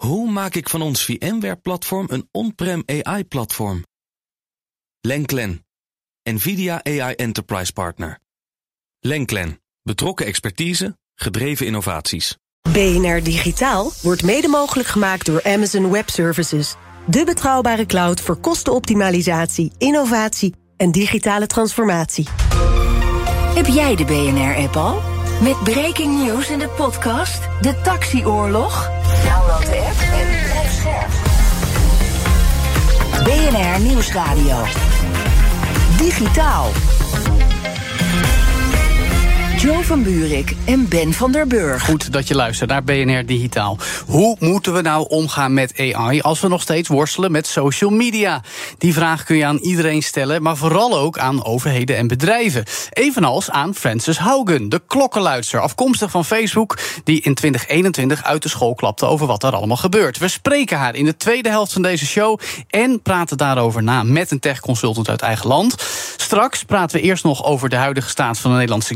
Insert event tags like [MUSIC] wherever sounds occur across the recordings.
Hoe maak ik van ons VMware-platform een on-prem AI-platform? Lenklen, NVIDIA AI Enterprise Partner. Lenklen, betrokken expertise, gedreven innovaties. BNR Digitaal wordt mede mogelijk gemaakt door Amazon Web Services. De betrouwbare cloud voor kostenoptimalisatie, innovatie en digitale transformatie. Heb jij de BNR-app al? Met breaking news in de podcast De Taxioorlog? Download de app BNR Nieuwsradio. Digitaal. Joe van Buurik en Ben van der Burg. Goed dat je luistert naar BNR Digitaal. Hoe moeten we nou omgaan met AI als we nog steeds worstelen met social media? Die vraag kun je aan iedereen stellen, maar vooral ook aan overheden en bedrijven. Evenals aan Frances Haugen, de klokkenluidster, afkomstig van Facebook, die in 2021 uit de school klapte over wat er allemaal gebeurt. We spreken haar in de tweede helft van deze show en praten daarover na met een tech-consultant uit eigen land. Straks praten we eerst nog over de huidige staat van de Nederlandse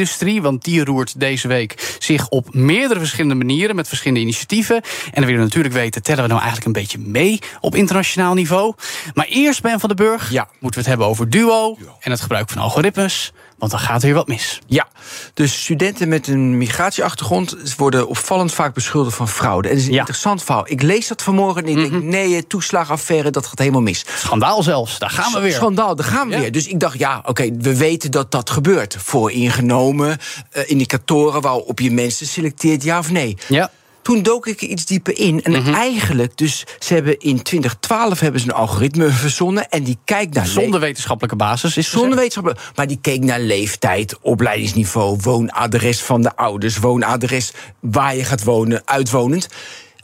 game-industrie want die roert deze week zich op meerdere verschillende manieren met verschillende initiatieven. En dan willen we natuurlijk weten, tellen we nou eigenlijk een beetje mee op internationaal niveau? Maar eerst, Ben van den Burg, ja. moeten we het hebben over Duo en het gebruik van algoritmes. Want dan gaat er weer wat mis. Ja, dus studenten met een migratieachtergrond worden opvallend vaak beschuldigd van fraude. En dat is een interessant verhaal. Ik lees dat vanmorgen en ik denk: mhm. nee, toeslagaffaire, dat gaat helemaal mis. Schandaal zelfs, daar gaan we weer. Schandaal, daar gaan we weer. Dus ik dacht: ja, oké, we weten dat dat gebeurt. Voor ingenomen uh, indicatoren waarop je mensen selecteert, ja of nee. Ja. Toen dook ik iets dieper in. En mhm. eigenlijk, dus ze hebben in 2012 hebben ze een algoritme verzonnen. En die kijkt naar. Zonder wetenschappelijke basis is Zonder wetenschappelijke. Maar die keek naar leeftijd, opleidingsniveau, woonadres van de ouders, woonadres waar je gaat wonen, uitwonend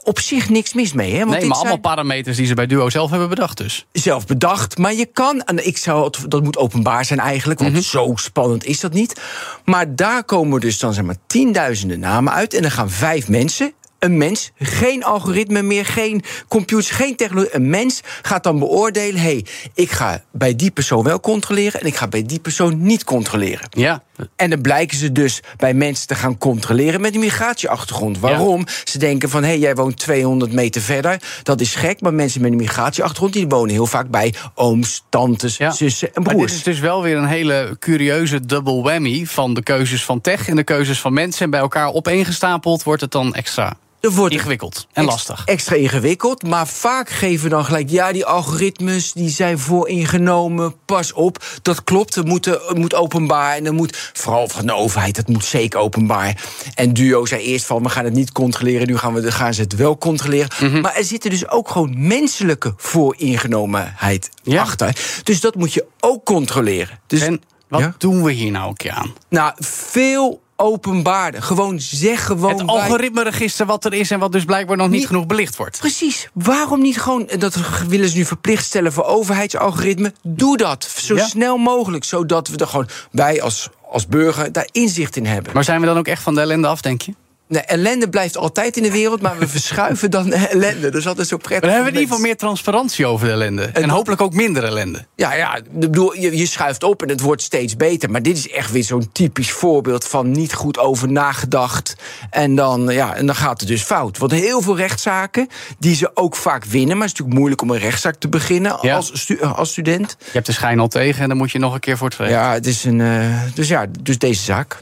op zich niks mis mee. Hè? Want nee, maar allemaal parameters die ze bij Duo zelf hebben bedacht dus. Zelf bedacht, maar je kan... En ik zou dat moet openbaar zijn eigenlijk, want mhm. zo spannend is dat niet. Maar daar komen dus dan zeg maar tienduizenden namen uit... en dan gaan vijf mensen een mens, geen algoritme meer, geen computers, geen technologie. Een mens gaat dan beoordelen: hey, ik ga bij die persoon wel controleren en ik ga bij die persoon niet controleren. Ja. En dan blijken ze dus bij mensen te gaan controleren met een migratieachtergrond. Waarom? Ze denken van: hé, hey, jij woont 200 meter verder. Dat is gek, maar mensen met een migratieachtergrond die wonen heel vaak bij ooms, tantes, zussen en broers. Maar dit is dus wel weer een hele curieuze double whammy van de keuzes van tech en de keuzes van mensen. En bij elkaar opeengestapeld wordt het dan extra wordt ingewikkeld en lastig. Extra ingewikkeld, maar vaak geven we dan gelijk... ja, die algoritmes die zijn vooringenomen, pas op. Dat klopt, het moet, het moet openbaar en dan moet... vooral van de overheid, het moet zeker openbaar. En Duo zei eerst van, we gaan het niet controleren... nu gaan, we, gaan ze het wel controleren. Mhm. Maar er zitten dus ook gewoon menselijke vooringenomenheid achter. Dus dat moet je ook controleren. Dus, en wat doen we hier nou een keer aan? Nou, veel openbaarde. Gewoon zeg gewoon. Het algoritmeregister wat er is en wat dus blijkbaar nog niet, genoeg belicht wordt. Precies. Waarom niet gewoon, dat willen ze nu verplicht stellen voor overheidsalgoritme? Doe dat zo snel mogelijk, zodat we er gewoon, wij als, als burger, daar inzicht in hebben. Maar zijn we dan ook echt van de ellende af, denk je? Nee, ellende blijft altijd in de wereld, maar we [LAUGHS] verschuiven dan ellende. Dus dat is zo prettig. We hebben in ieder geval meer transparantie over de ellende. En, hopelijk ook minder ellende. Ja, ja bedoel, je, je schuift op en het wordt steeds beter. Maar dit is echt weer zo'n typisch voorbeeld van niet goed over nagedacht. En dan, ja, en dan gaat het dus fout. Want heel veel rechtszaken, die ze ook vaak winnen. Maar het is natuurlijk moeilijk om een rechtszaak te beginnen als, als student. Je hebt de schijn al tegen en dan moet je nog een keer voor het. Ja, het is een. Uh, dus ja, dus deze zaak.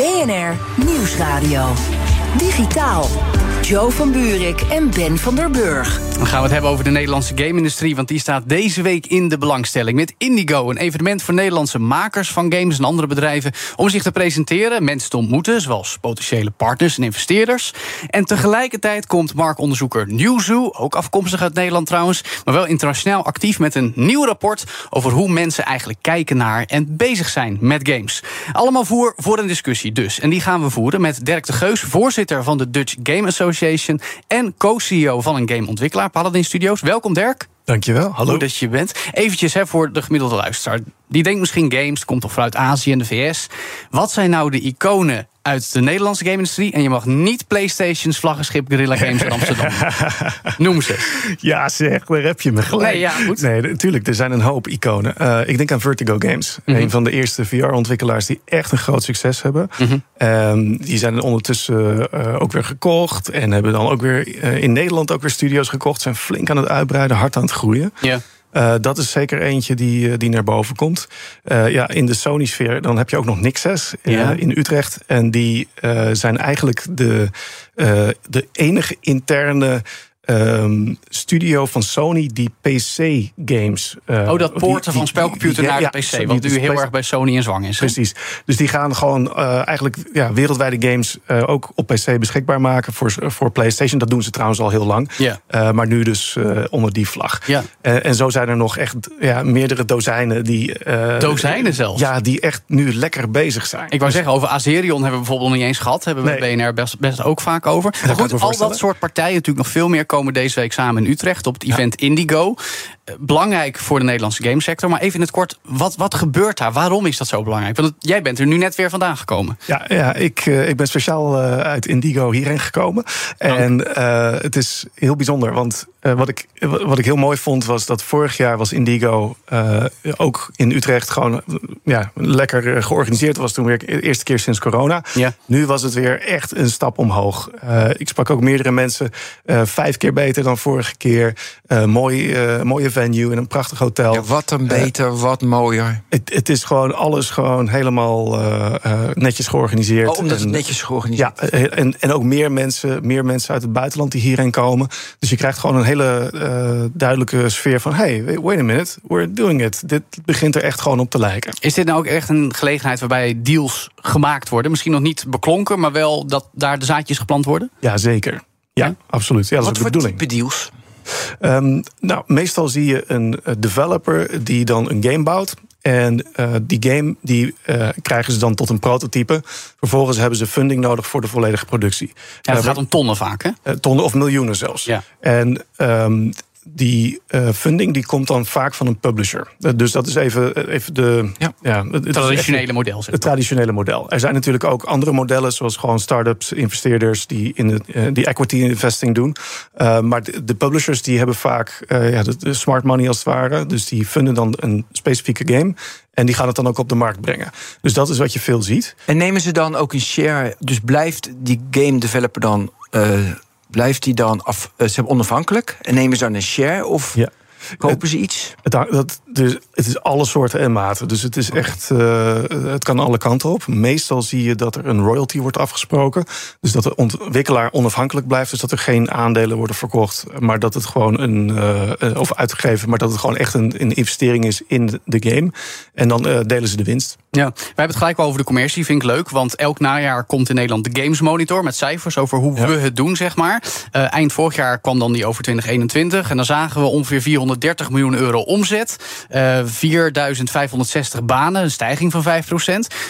BNR Nieuwsradio. Digitaal. Joe van Buurik en Ben van der Burg. Dan gaan we het hebben over de Nederlandse game-industrie... want die staat deze week in de belangstelling met Indigo... een evenement voor Nederlandse makers van games en andere bedrijven... om zich te presenteren, mensen te ontmoeten... zoals potentiële partners en investeerders. En tegelijkertijd komt marktonderzoeker Newzoo... ook afkomstig uit Nederland trouwens... maar wel internationaal actief met een nieuw rapport... over hoe mensen eigenlijk kijken naar en bezig zijn met games. Allemaal voer voor een discussie dus. En die gaan we voeren met Dirk de Geus... voorzitter van de Dutch Game Association... en co-CEO van een gameontwikkelaar Paladin Studios. Welkom Dirk. Dankjewel, hallo. Goed dat je bent. Eventjes hè, voor de gemiddelde luisteraar. Die denkt misschien games, komt toch vanuit Azië en de VS. Wat zijn nou de iconen uit de Nederlandse game-industrie. En je mag niet PlayStation's vlaggenschip Guerrilla Games in Amsterdam. [LAUGHS] Noem ze. Ja, zeg, daar heb je me gelijk. Nee, ja, goed. Nee, natuurlijk, er zijn een hoop iconen. Uh, ik denk aan Vertigo Games. Mhm. Een van de eerste VR-ontwikkelaars die echt een groot succes hebben. Mhm. Um, die zijn ondertussen uh, ook weer gekocht. En hebben dan ook weer uh, in Nederland ook weer studio's gekocht. Zijn flink aan het uitbreiden, hard aan het groeien. Ja. Uh, dat is zeker eentje die, die naar boven komt. Uh, ja, in de Sony-sfeer, dan heb je ook nog Nixes uh, in Utrecht. En die zijn eigenlijk de, de enige interne. Um, studio van Sony die PC-games. oh, dat poorten van spelcomputer naar de PC. wat nu heel erg bij Sony in zwang is. Precies. Dus die gaan gewoon uh, eigenlijk ja, wereldwijde games uh, ook op PC beschikbaar maken voor, voor PlayStation. Dat doen ze trouwens al heel lang. Uh, maar nu dus onder die vlag. Ja. en zo zijn er nog echt ja, meerdere dozijnen die. dozijnen zelfs? Ja, die echt nu lekker bezig zijn. Ik wou zeggen, over Azerion hebben we bijvoorbeeld nog niet eens gehad. Hebben we nee. BNR best, best ook vaak over. Maar goed, al dat soort partijen, natuurlijk nog veel meer komen deze week samen in Utrecht op het event. Indigo. Belangrijk voor de Nederlandse gamesector. Maar even in het kort, wat, wat gebeurt daar? Waarom is dat zo belangrijk? Want het, jij bent er nu net weer vandaan gekomen. Ja, ja ik, uh, ik ben speciaal uh, uit Indigo hierheen gekomen. En uh, het is heel bijzonder. Want wat, ik, wat ik heel mooi vond was dat vorig jaar was Indigo ook in Utrecht gewoon ja, lekker georganiseerd. was toen weer de eerste keer sinds corona. Ja. Nu was het weer echt een stap omhoog. ik sprak ook meerdere mensen. vijf keer beter dan vorige keer. mooi, mooie venue in een prachtig hotel. Ja, wat een beter, uh, wat mooier. Het, het, is gewoon alles gewoon helemaal uh, uh, netjes georganiseerd. Oh, omdat en, het netjes georganiseerd Ja, en, en ook meer mensen, meer mensen uit het buitenland die hierheen komen. Dus je krijgt gewoon een hele duidelijke sfeer van... hey, wait a minute, we're doing it. Dit begint er echt gewoon op te lijken. Is dit nou ook echt een gelegenheid waarbij deals gemaakt worden? Misschien nog niet beklonken, maar wel dat daar de zaadjes geplant worden? Ja, zeker. Ja, ja? absoluut. Ja, dat Wat is de voor bedoeling. type deals? Um, nou, meestal zie je een developer die dan een game bouwt. En uh, die game die, uh, krijgen ze dan tot een prototype. Vervolgens hebben ze funding nodig voor de volledige productie. Ja, het gaat om tonnen vaak, hè? Tonnen of miljoenen zelfs. Ja. En um, die uh, funding die komt dan vaak van een publisher. Uh, dus dat is even, even de. Ja. Ja, het traditionele model. Zeg maar. Het traditionele model. Er zijn natuurlijk ook andere modellen, zoals gewoon start-ups, investeerders die, in de, uh, die equity investing doen. maar de, de, publishers die hebben vaak ja, de, de, smart money als het ware. Dus die funden dan een specifieke game. En die gaan het dan ook op de markt brengen. Dus dat is wat je veel ziet. En nemen ze dan ook een share? Dus blijft die game developer dan blijft die dan af, uh, ze onafhankelijk en nemen ze dan een share of kopen ze iets? Het, dat, dus, het is alle soorten en maten. Dus het is echt, uh, het kan alle kanten op. Meestal zie je dat er een royalty wordt afgesproken. Dus dat de ontwikkelaar onafhankelijk blijft. Dus dat er geen aandelen worden verkocht. Maar dat het gewoon een, uh, of uitgegeven, maar dat het gewoon echt een, een investering is in de game. En dan uh, delen ze de winst. Ja, wij hebben het gelijk over de commercie, vind ik leuk. Want elk najaar komt in Nederland de Games Monitor met cijfers over hoe ja. we het doen, zeg maar. Eind vorig jaar kwam dan die over 2021. En dan zagen we ongeveer 430 miljoen euro omzet. Uh, 4560 banen, een stijging van 5%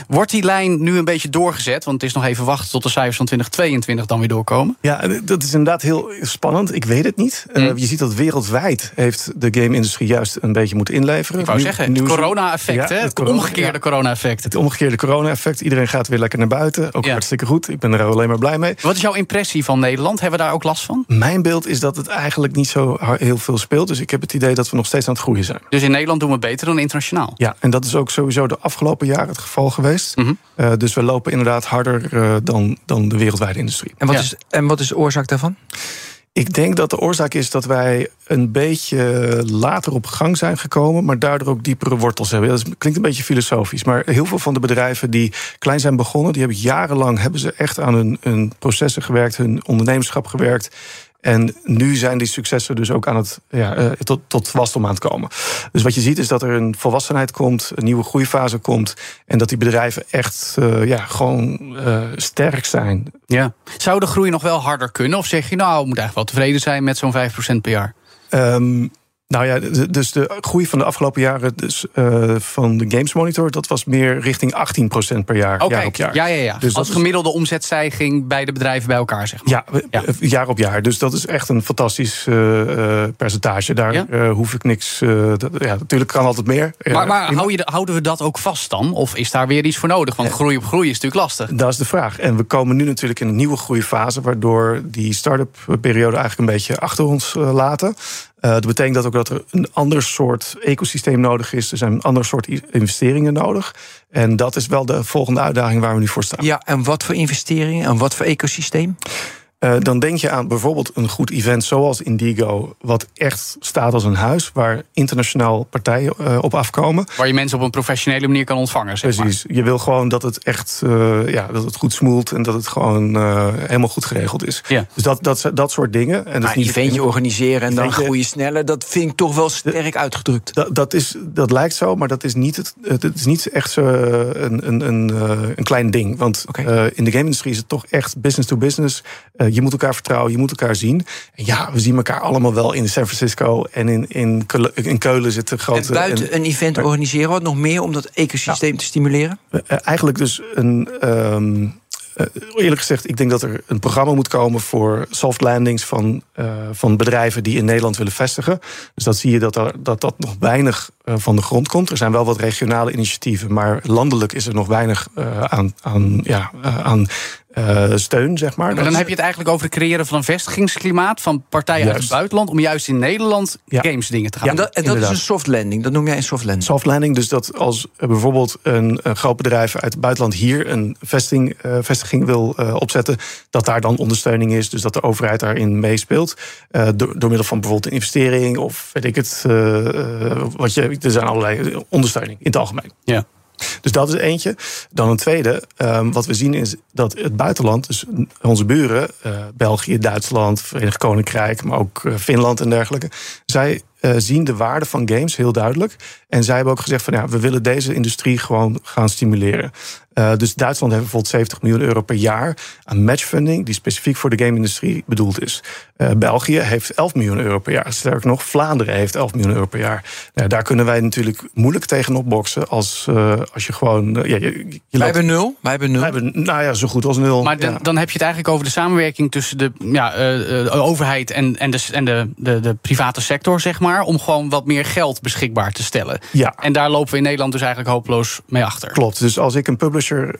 Wordt die lijn nu een beetje doorgezet? Want het is nog even wachten tot de cijfers van 2022 dan weer doorkomen. Ja, dat is inderdaad heel spannend. Ik weet het niet. Mm. Uh, je ziet dat wereldwijd heeft de game-industrie juist een beetje moeten inleveren. Ik wou nu, zeggen, het corona-effect, ja, hè? Het corona, omgekeerde ja. corona-effect. Het omgekeerde corona-effect. Iedereen gaat weer lekker naar buiten. Ook ja. hartstikke goed. Ik ben er alleen maar blij mee. Wat is jouw impressie van Nederland? Hebben we daar ook last van? Mijn beeld is dat het eigenlijk niet zo heel veel speelt. Dus ik heb het idee dat we nog steeds aan het groeien zijn. Dus in Nederland doen we beter dan internationaal? Ja, en dat is ook sowieso de afgelopen jaren het geval geweest. Mm -hmm. uh, dus we lopen inderdaad harder uh, dan, dan de wereldwijde industrie. En wat, ja. is, en wat is de oorzaak daarvan? Ik denk dat de oorzaak is dat wij een beetje later op gang zijn gekomen, maar daardoor ook diepere wortels hebben. Dat klinkt een beetje filosofisch, maar heel veel van de bedrijven die klein zijn begonnen, die hebben jarenlang hebben ze echt aan hun, hun processen gewerkt, hun ondernemerschap gewerkt. En nu zijn die successen dus ook aan het, ja, uh, tot, tot wasdom aan het komen. Dus wat je ziet is dat er een volwassenheid komt, een nieuwe groeifase komt. En dat die bedrijven echt uh, ja, gewoon uh, sterk zijn. Ja. Zou de groei nog wel harder kunnen? Of zeg je nou, we moeten eigenlijk wel tevreden zijn met zo'n 5% per jaar? Um, Nou ja, dus de groei van de afgelopen jaren dus, uh, van de Games Monitor... dat was meer richting 18% per jaar, okay. jaar op jaar. Ja, ja, ja. Dus Als gemiddelde is... omzetstijging bij de bedrijven bij elkaar, zeg maar. Ja, ja, jaar op jaar. Dus dat is echt een fantastisch uh, percentage. Daar ja? hoef ik niks... Dat, ja, natuurlijk kan altijd meer. Maar, maar hou je, houden we dat ook vast dan? Of is daar weer iets voor nodig? Want groei op groei is natuurlijk lastig. Dat is de vraag. En we komen nu natuurlijk in een nieuwe groeifase... waardoor die start-up periode eigenlijk een beetje achter ons laten... Uh, dat betekent dat ook dat er een ander soort ecosysteem nodig is. Er zijn een ander soort investeringen nodig. En dat is wel de volgende uitdaging waar we nu voor staan. Ja, en wat voor investeringen en wat voor ecosysteem? Uh, dan denk je aan bijvoorbeeld een goed event zoals Indigo, wat echt staat als een huis, waar internationaal partijen uh, op afkomen. Waar je mensen op een professionele manier kan ontvangen. Zeg Precies. Je wil gewoon dat het echt uh, ja, dat het goed smoelt en dat het gewoon helemaal goed geregeld is. Ja. Dus dat, dat, dat soort dingen. En maar een eventje organiseren en dan groeien sneller, dat vind ik toch wel sterk uitgedrukt. Dat, dat, is, dat lijkt zo, maar dat is niet, het, het is niet echt zo een, een, een, een klein ding. Want okay. in de game-industrie is het toch echt business to business je moet elkaar vertrouwen, je moet elkaar zien. En ja, we zien elkaar allemaal wel in San Francisco en in, in, in Keulen zitten grote. En buiten een event organiseren, wat nog meer om dat ecosysteem te stimuleren? Eigenlijk dus een. Um, eerlijk gezegd, ik denk dat er een programma moet komen voor soft landings van, uh, van bedrijven die in Nederland willen vestigen. Dus dat zie je dat er, dat, dat nog weinig uh, van de grond komt. Er zijn wel wat regionale initiatieven, maar landelijk is er nog weinig uh, aan, aan, ja, aan uh, steun, zeg maar. Maar dan heb je het eigenlijk over het creëren van een vestigingsklimaat van partijen juist. uit het buitenland, om juist in Nederland ja. games dingen te gaan ja, doen. En dat, is een soft landing, dat noem jij een soft landing. Soft landing, dus dat als bijvoorbeeld een, een groot bedrijf uit het buitenland hier een vesting, uh, vestiging wil uh, opzetten, dat daar dan ondersteuning is, dus dat de overheid daarin meespeelt. door, door middel van bijvoorbeeld een investering of weet ik het, wat je, er zijn allerlei ondersteuning in het algemeen. Ja. Dus dat is eentje. Dan een tweede, um, wat we zien is dat het buitenland, dus onze buren, uh, België, Duitsland, Verenigd Koninkrijk, maar ook uh, Finland en dergelijke, zij uh, zien de waarde van games heel duidelijk. En zij hebben ook gezegd van ja, we willen deze industrie gewoon gaan stimuleren. Uh, dus Duitsland heeft bijvoorbeeld 70 miljoen euro per jaar aan matchfunding, die specifiek voor de game-industrie bedoeld is. Uh, België heeft 11 miljoen euro per jaar. Sterker nog, Vlaanderen heeft 11 miljoen euro per jaar. Nou, daar kunnen wij natuurlijk moeilijk tegenop boksen als, als je gewoon. ja, je, je wij hebben nul. Wij hebben nul. Wij hebben, nou ja, zo goed als nul. Maar ja. dan heb je het eigenlijk over de samenwerking tussen de, ja, de overheid en, en, de, en de, de, de private sector, zeg maar om gewoon wat meer geld beschikbaar te stellen. Ja. En daar lopen we in Nederland dus eigenlijk hopeloos mee achter. Klopt. Dus als ik een publisher, uh,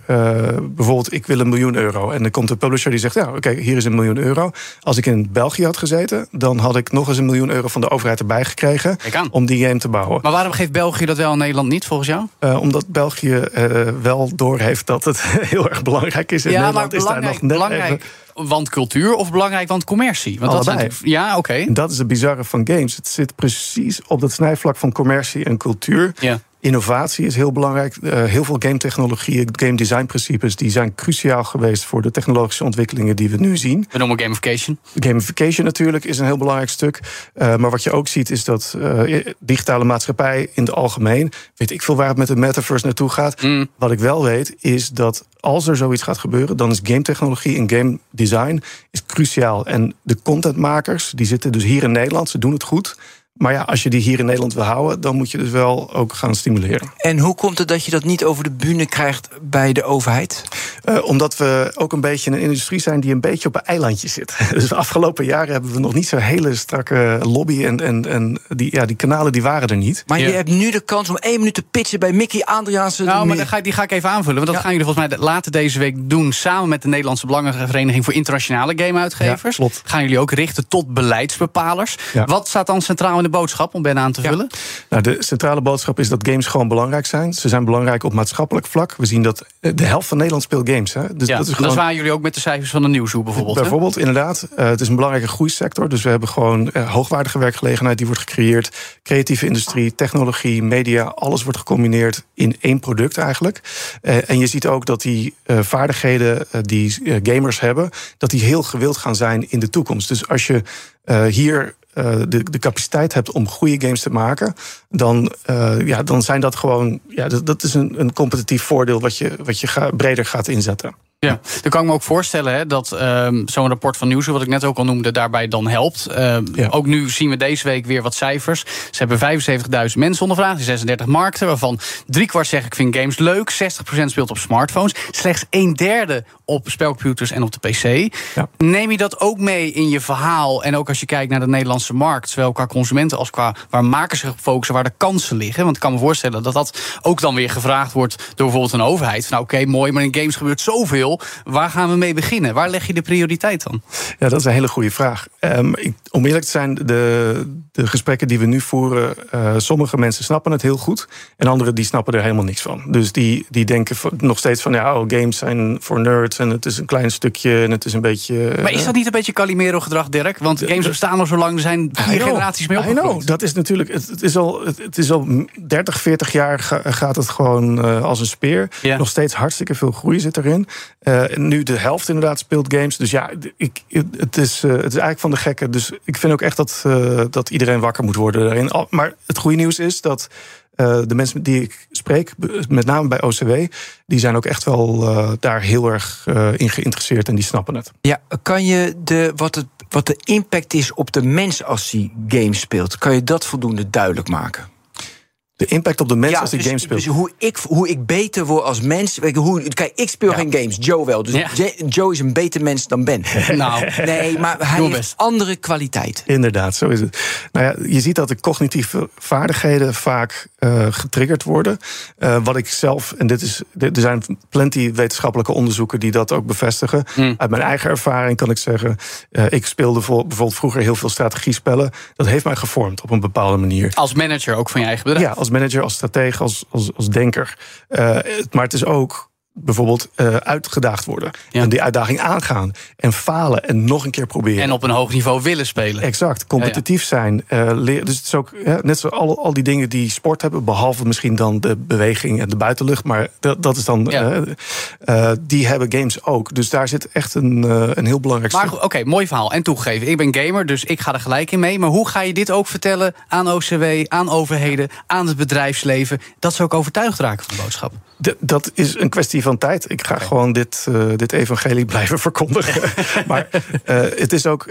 bijvoorbeeld, ik wil een miljoen euro. En dan komt een publisher die zegt: Ja, oké, hier is een miljoen euro. Als ik in België had gezeten, dan had ik nog eens een miljoen euro van de overheid erbij gekregen. om die game te bouwen. Maar waarom geeft België dat wel in Nederland niet, volgens jou? Uh, omdat België uh, wel doorheeft dat het [LAUGHS] heel erg belangrijk is. In ja, Nederland is daar nog net belangrijk. Even want cultuur of belangrijk want commercie? Want Allebei. Dat zijn, ja, oké. Okay. En dat is het bizarre van games. Het zit precies op dat snijvlak van commercie en cultuur. Ja. Innovatie is heel belangrijk. Uh, heel veel game technologieën, game design principes... die zijn cruciaal geweest voor de technologische ontwikkelingen die we nu zien. We noemen gamification. Gamification natuurlijk is een heel belangrijk stuk. Uh, maar wat je ook ziet is dat uh, digitale maatschappij in het algemeen... weet ik veel waar het met de metaverse naartoe gaat. Mm. Wat ik wel weet is dat als er zoiets gaat gebeuren... dan is game technologie en game design is cruciaal. En de contentmakers, die zitten dus hier in Nederland, ze doen het goed... Maar ja, als je die hier in Nederland wil houden, dan moet je dus wel ook gaan stimuleren. En hoe komt het dat je dat niet over de bühne krijgt bij de overheid? Uh, omdat we ook een beetje een industrie zijn die een beetje op een eilandje zit. [LAUGHS] Dus de afgelopen jaren hebben we nog niet zo'n hele strakke lobby. En, en, en die, ja, die kanalen die waren er niet. Maar ja. je hebt nu de kans om één minuut te pitchen bij Mickey Adriaanse. Nou, maar ga, die ga ik even aanvullen. Want dat ja. gaan jullie volgens mij later deze week doen. Samen met de Nederlandse Belangenvereniging voor Internationale Gameuitgevers. Ja, gaan jullie ook richten tot beleidsbepalers. Wat staat dan centraal in de boodschap om Ben aan te vullen? Ja. Nou, de centrale boodschap is dat games gewoon belangrijk zijn. Ze zijn belangrijk op maatschappelijk vlak. We zien dat de helft van Nederland speelt games. Hè? Dus ja, dat is gewoon... dat waren jullie ook met de cijfers van de nieuwshoe bijvoorbeeld. Bijvoorbeeld, hè? inderdaad. Uh, het is een belangrijke groeisector. Dus we hebben gewoon uh, hoogwaardige werkgelegenheid die wordt gecreëerd. Creatieve industrie, technologie, media. Alles wordt gecombineerd in één product eigenlijk. Uh, en je ziet ook dat die vaardigheden die gamers hebben... dat die heel gewild gaan zijn in de toekomst. Dus als je hier uh, de, de capaciteit hebt om goede games te maken, dan, uh, ja, dan zijn dat gewoon. Ja, dat, is een, een competitief voordeel wat je, wat je breder gaat inzetten. Ja, dan kan ik me ook voorstellen hè, dat um, zo'n rapport van Nieuws, wat ik net ook al noemde, daarbij dan helpt. Ja. Ook nu zien we deze week weer wat cijfers. Ze hebben 75.000 mensen ondervraagd in 36 markten, waarvan driekwart zeg ik vind games leuk, 60% speelt op smartphones, slechts een derde op spelcomputers en op de PC. Ja. Neem je dat ook mee in je verhaal? En ook als je kijkt naar de Nederlandse markt, zowel qua consumenten als qua waar makers zich focussen, waar de kansen liggen. Want ik kan me voorstellen dat dat ook dan weer gevraagd wordt door bijvoorbeeld een overheid. Nou, oké, mooi, maar in games gebeurt zoveel. Waar gaan we mee beginnen? Waar leg je de prioriteit dan? Ja, dat is een hele goede vraag. Um, ik, om eerlijk te zijn, de, de gesprekken die we nu voeren, uh, sommige mensen snappen het heel goed. En anderen die snappen er helemaal niks van. Dus die, die denken nog steeds van ja, oh, games zijn voor nerds en het is een klein stukje en het is een beetje. Maar is dat niet een beetje Calimero-gedrag, Dirk? Want games bestaan al zo lang, er zijn vier generaties mee opgegroeid. Dat is natuurlijk, het, het, is al, het, is al 30, 40 jaar gaat het gewoon uh, als een speer. Nog steeds hartstikke veel groei zit erin. Uh, nu de helft inderdaad speelt games. Dus ja, ik, het, is, het is eigenlijk van de gekken. Dus ik vind ook echt dat, dat iedereen wakker moet worden daarin. Maar het goede nieuws is dat uh, de mensen die ik spreek, met name bij OCW, die zijn ook echt wel uh, daar heel erg in geïnteresseerd en die snappen het. Ja, kan je de, wat, het, wat de impact is op de mens als hij games speelt, kan je dat voldoende duidelijk maken? De impact op de mens als die dus, games speelt. Dus hoe ik, hoe ik beter word als mens. Hoe, kijk, ik speel geen games, Joe wel. Dus Joe is een beter mens dan Ben. [LAUGHS] Nou, nee, maar hij heeft andere kwaliteiten. Inderdaad, zo is het. Nou ja, je ziet dat de cognitieve vaardigheden vaak uh, getriggerd worden. Uh, wat ik zelf, en dit is, er zijn plenty wetenschappelijke onderzoeken die dat ook bevestigen. Mm. Uit mijn eigen ervaring kan ik zeggen, uh, ik speelde bijvoorbeeld vroeger heel veel strategiespellen. Dat heeft mij gevormd op een bepaalde manier. Als manager ook van je eigen bedrijf? Ja, als manager, als stratege, als, als, als denker. Uh, maar het is ook bijvoorbeeld uh, uitgedaagd worden. En die uitdaging aangaan. En falen en nog een keer proberen. En op een hoog niveau willen spelen. Exact. Competitief zijn. Uh. Dus het is ook net zo al, al die dingen die sport hebben. Behalve misschien dan de beweging en de buitenlucht. Maar dat, dat is dan. Uh, die hebben games ook. Dus daar zit echt een, een heel belangrijk Maar oké, okay, mooi verhaal. En toegeven. Ik ben gamer, dus ik ga er gelijk in mee. Maar hoe ga je dit ook vertellen aan OCW, aan overheden, aan het bedrijfsleven? Dat ze ook overtuigd raken van de boodschap? Dat is een kwestie van tijd. Ik ga gewoon dit, uh, dit evangelie blijven verkondigen. [LAUGHS] maar uh, het is ook.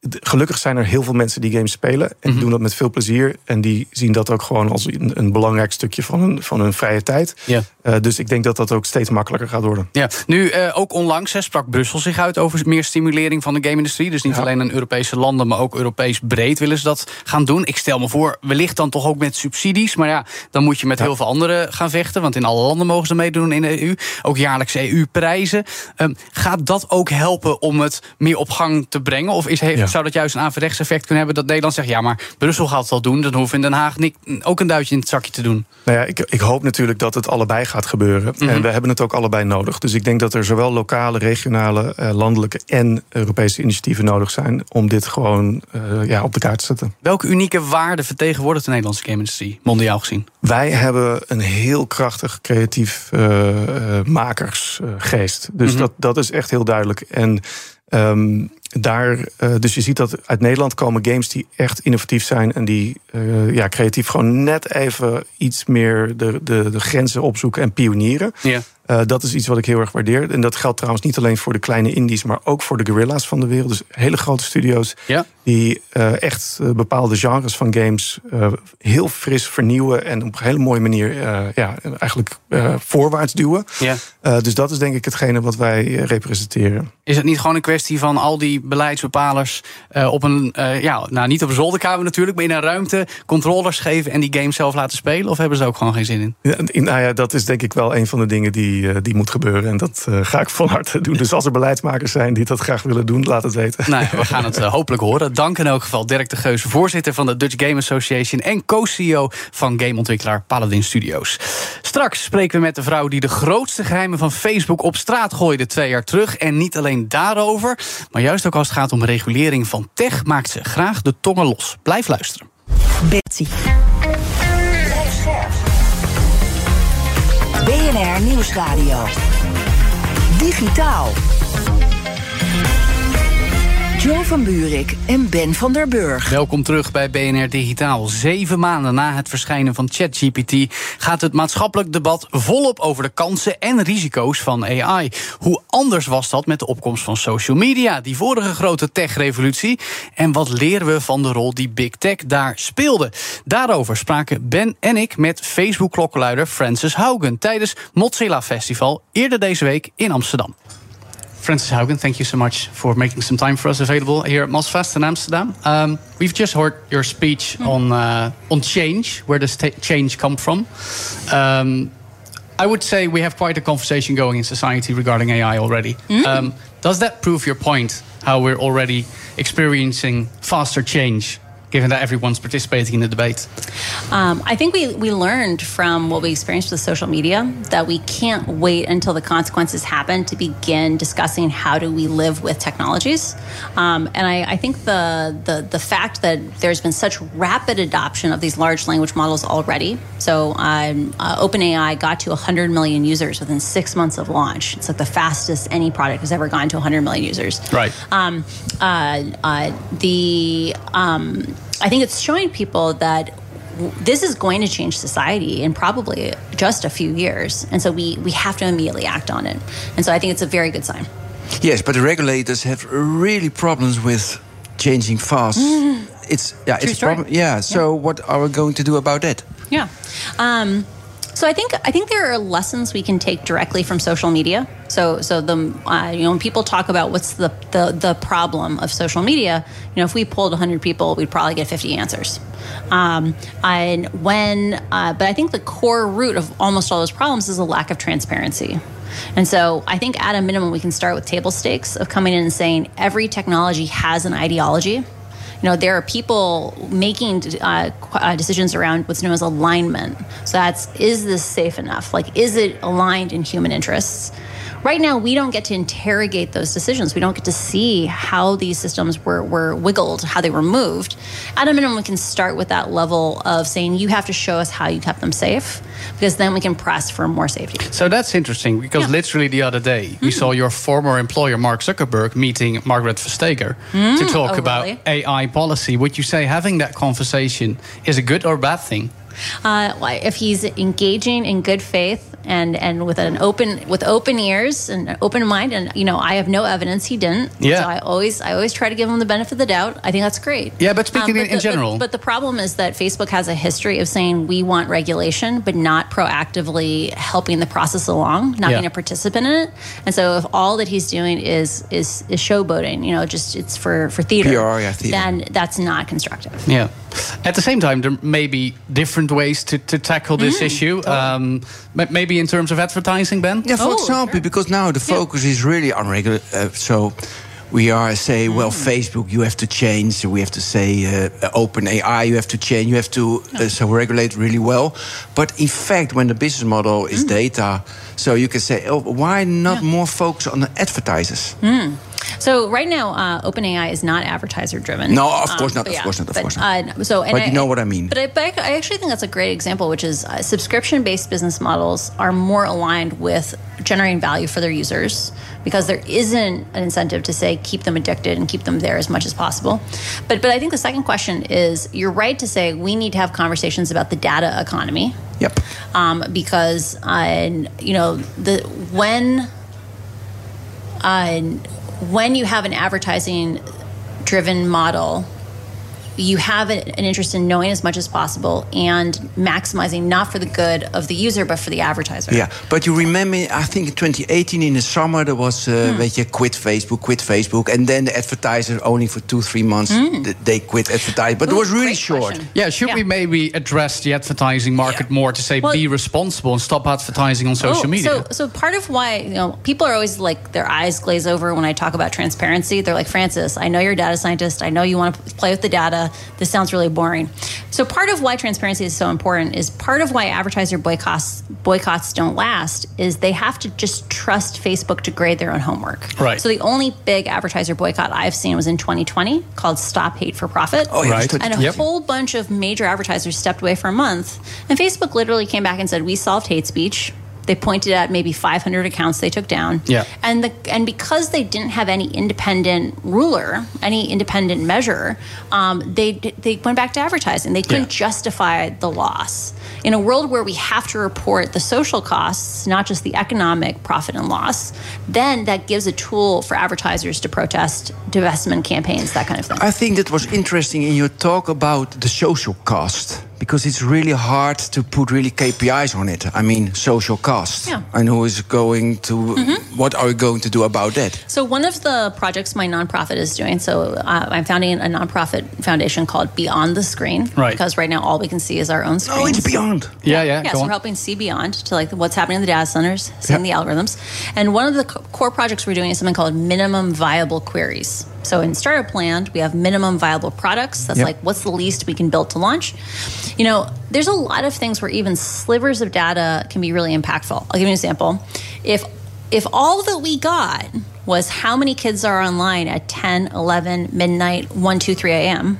Gelukkig zijn er heel veel mensen die games spelen. En die mhm. doen dat met veel plezier. En die zien dat ook gewoon als een, een belangrijk stukje van hun, van hun vrije tijd. Uh, dus ik denk dat dat ook steeds makkelijker gaat worden. Ja. Nu, uh, ook onlangs hè, sprak Brussel zich uit over meer stimulering van de game-industrie. Dus niet alleen in Europese landen, maar ook Europees breed willen ze dat gaan doen. Ik stel me voor, wellicht dan toch ook met subsidies. Maar ja, dan moet je met ja. heel veel anderen gaan vechten. Want in alle landen mogen ze meedoen in de EU. Ook jaarlijks EU-prijzen. Um, gaat dat ook helpen om het meer op gang te brengen? Of is, heeft, ja. Zou dat juist een averechts effect kunnen hebben dat Nederland zegt: ja, maar Brussel gaat het al doen. Dan hoeven in Den Haag niet, ook een duitje in het zakje te doen. Nou ja, ik, ik hoop natuurlijk dat het allebei gaat gebeuren. Mm -hmm. En we hebben het ook allebei nodig. Dus ik denk dat er zowel lokale, regionale, uh, landelijke en Europese initiatieven nodig zijn om dit gewoon uh, ja, op de kaart te zetten. Welke unieke waarden vertegenwoordigt de Nederlandse game-industrie, mondiaal gezien? Wij hebben een heel krachtig creatief uh, makersgeest. Dus mm -hmm. dat, dat is echt heel duidelijk. En um, daar, uh, dus je ziet dat uit Nederland komen games die echt innovatief zijn en die uh, ja, creatief gewoon net even iets meer de, de, de grenzen opzoeken en pionieren. Ja. Uh, dat is iets wat ik heel erg waardeer. En dat geldt trouwens niet alleen voor de kleine indies, maar ook voor de gorilla's van de wereld. Dus hele grote studio's ja. die echt bepaalde genres van games heel fris vernieuwen en op een hele mooie manier ja, eigenlijk voorwaarts duwen. Ja. dus dat is denk ik hetgene wat wij representeren. Is het niet gewoon een kwestie van al die beleidsbepalers op een, ja, nou niet op een zolderkamer natuurlijk, maar in een ruimte controllers geven en die games zelf laten spelen? Of hebben ze ook gewoon geen zin in? Ja, nou ja, dat is denk ik wel een van de dingen die die, eh, die moet gebeuren. En dat ga ik van harte doen. Dus als er beleidsmakers zijn die dat graag willen doen, laat het weten. Nou, we gaan het hopelijk horen. Dank in elk geval Dirk de Geus, voorzitter van de Dutch Game Association... en co-CEO van gameontwikkelaar Paladin Studios. Straks spreken we met de vrouw die de grootste geheimen van Facebook op straat gooide twee jaar terug. En niet alleen daarover, maar juist ook als het gaat om regulering van tech... maakt ze graag de tongen los. Blijf luisteren. Betsy. BNR Nieuwsradio. Digitaal. Jo van Buurik en Ben van der Burg. Welkom terug bij BNR Digitaal. Zeven maanden na het verschijnen van ChatGPT gaat het maatschappelijk debat volop over de kansen en risico's van AI. Hoe anders was dat met de opkomst van social media, die vorige grote tech-revolutie? En wat leren we van de rol die Big Tech daar speelde? Daarover spraken Ben en ik met Facebook-klokkenluider Francis Haugen tijdens Mozilla Festival eerder deze week in Amsterdam. Francis Haugen, thank you so much for making some time for us available here at Mosfest in Amsterdam. Um, we've just heard your speech on uh, on change, where does change come from? Um, I would say we have quite a conversation going in society regarding AI already. Um, does that prove your point? How we're already experiencing faster change given that everyone's participating in the debate? Um, I think we, we learned from what we experienced with social media that we can't wait until the consequences happen to begin discussing how do we live with technologies. Um, and I, I think the, the, the fact that there's been such rapid adoption of these large language models already. So um, uh, OpenAI got to 100 million users within six months of launch. It's like the fastest any product has ever gone to 100 million users. Right. Um, uh, uh, the um, I think it's showing people that this is going to change society in probably just a few years, and so we we have to immediately act on it. And so I think it's a very good sign. Yes, but the regulators have really problems with changing fast. It's yeah, True it's problem. Yeah. So what are we going to do about that? Yeah. Um, so I think I think there are lessons we can take directly from social media. So so the uh, you know when people talk about what's the, the the problem of social media, you know if we polled 100 people, we'd probably get 50 answers. Um, and when uh, but I think the core root of almost all those problems is a lack of transparency. And so I think at a minimum we can start with table stakes of coming in and saying every technology has an ideology you know there are people making uh, uh, decisions around what's known as alignment. So that's is this safe enough? Like is it aligned in human interests right now we don't get to interrogate those decisions we don't get to see how these systems were, were wiggled how they were moved at a minimum we can start with that level of saying you have to show us how you kept them safe because then we can press for more safety So that's interesting because Yeah. literally the other day we mm-hmm. saw your former employer Mark Zuckerberg meeting Margaret Verstager to mm. talk Oh, about really? AI policy. Would you say having that conversation is a good or bad thing? Uh, if he's engaging in good faith and and with an open with open ears and an open mind and you know I have no evidence he didn't Yeah. so I always I always try to give him the benefit of the doubt I think that's great Yeah, but speaking in- but in the- general- but, but the problem is that Facebook has a history of saying we want regulation but not proactively helping the process along not Yeah. being a participant in it and so if all that he's doing is is is showboating you know just it's for for theater PR, yeah, theater. then that's not constructive Yeah. At the same time, there may be different ways to, to tackle Mm. this issue. Um, maybe in terms of advertising, Ben? Yeah, for Oh, example, sure. because now the focus is really on regular. Uh, so we are say, well, Mm. Facebook, you have to change. We have to say, uh, open AI, you have to change. You have to uh, so regulate really well. But in fact, when the business model is data, so you can say, oh, why not Mm. Yeah. more focus on the advertisers? So right now, uh, OpenAI is not advertiser driven. No, of course not, but of course not, of but, course not. Uh, so, and But you know what I mean. But I, but I actually think that's a great example, which is uh, subscription based business models are more aligned with generating value for their users because there isn't an incentive to say keep them addicted and keep them there as much as possible. But but I think the second question is you're right to say we need to have conversations about the data economy Yep. um, because uh, you know the when uh, when you have an advertising driven model you have an an interest in knowing as much as possible and maximizing not for the good of the user but for the advertiser Yeah, but you remember, I think in 2018 in the summer there was, uh, Hmm. weet je, quit Facebook, quit Facebook. And then the advertisers only for two, three months, th- they quit advertising. But it was really. Short. question. Yeah, should we maybe address the advertising market more to say Well- be responsible and stop advertising on social Oh, media? So, so part of why you know people are always like their eyes glaze over when I talk about transparency. They're like, Francis, I know you're a data scientist. I know you want to play with the data. This sounds really boring. So part of why transparency is so important is part of why advertiser boycotts boycotts don't last is they have to just trust Facebook to grade their own homework. Right. So the only big advertiser boycott I've seen was in 2020 called Stop Hate for Profit. Oh, yeah, Right. right. And a Yep. whole bunch of major advertisers stepped away for a month. And Facebook literally came back and said, We solved hate speech. They pointed at maybe 500 accounts they took down. Yeah. And the and because they didn't have any independent ruler, any independent measure, um, they they went back to advertising. They couldn't Yeah. justify the loss. In a world where we have to report the social costs, not just the economic profit and loss, then that gives a tool for advertisers to protest divestment campaigns, that kind of thing. I think that was interesting in your talk about the social cost because it's really hard to put really KPIs on it. I mean, social cost. Yeah. And who is going to, Mhm. what are we going to do about that? So one of the projects my nonprofit is doing. So uh, I'm founding a nonprofit foundation called Beyond the Screen. Right. Because right now all we can see is our own screen. Oh, it's beyond. Yeah, yeah. Yeah, go so on. we're helping see beyond to like what's happening in the data centers, seeing the algorithms. And one of the co- core projects we're doing is something called minimum viable queries. So in Startup Land, we have minimum viable products. That's Yep. like what's the least we can build to launch. You know, there's a lot of things where even slivers of data can be really impactful. I'll give you an example. If if all that we got was how many kids are online at 10, 11, midnight, 1, 2, 3 a.m.,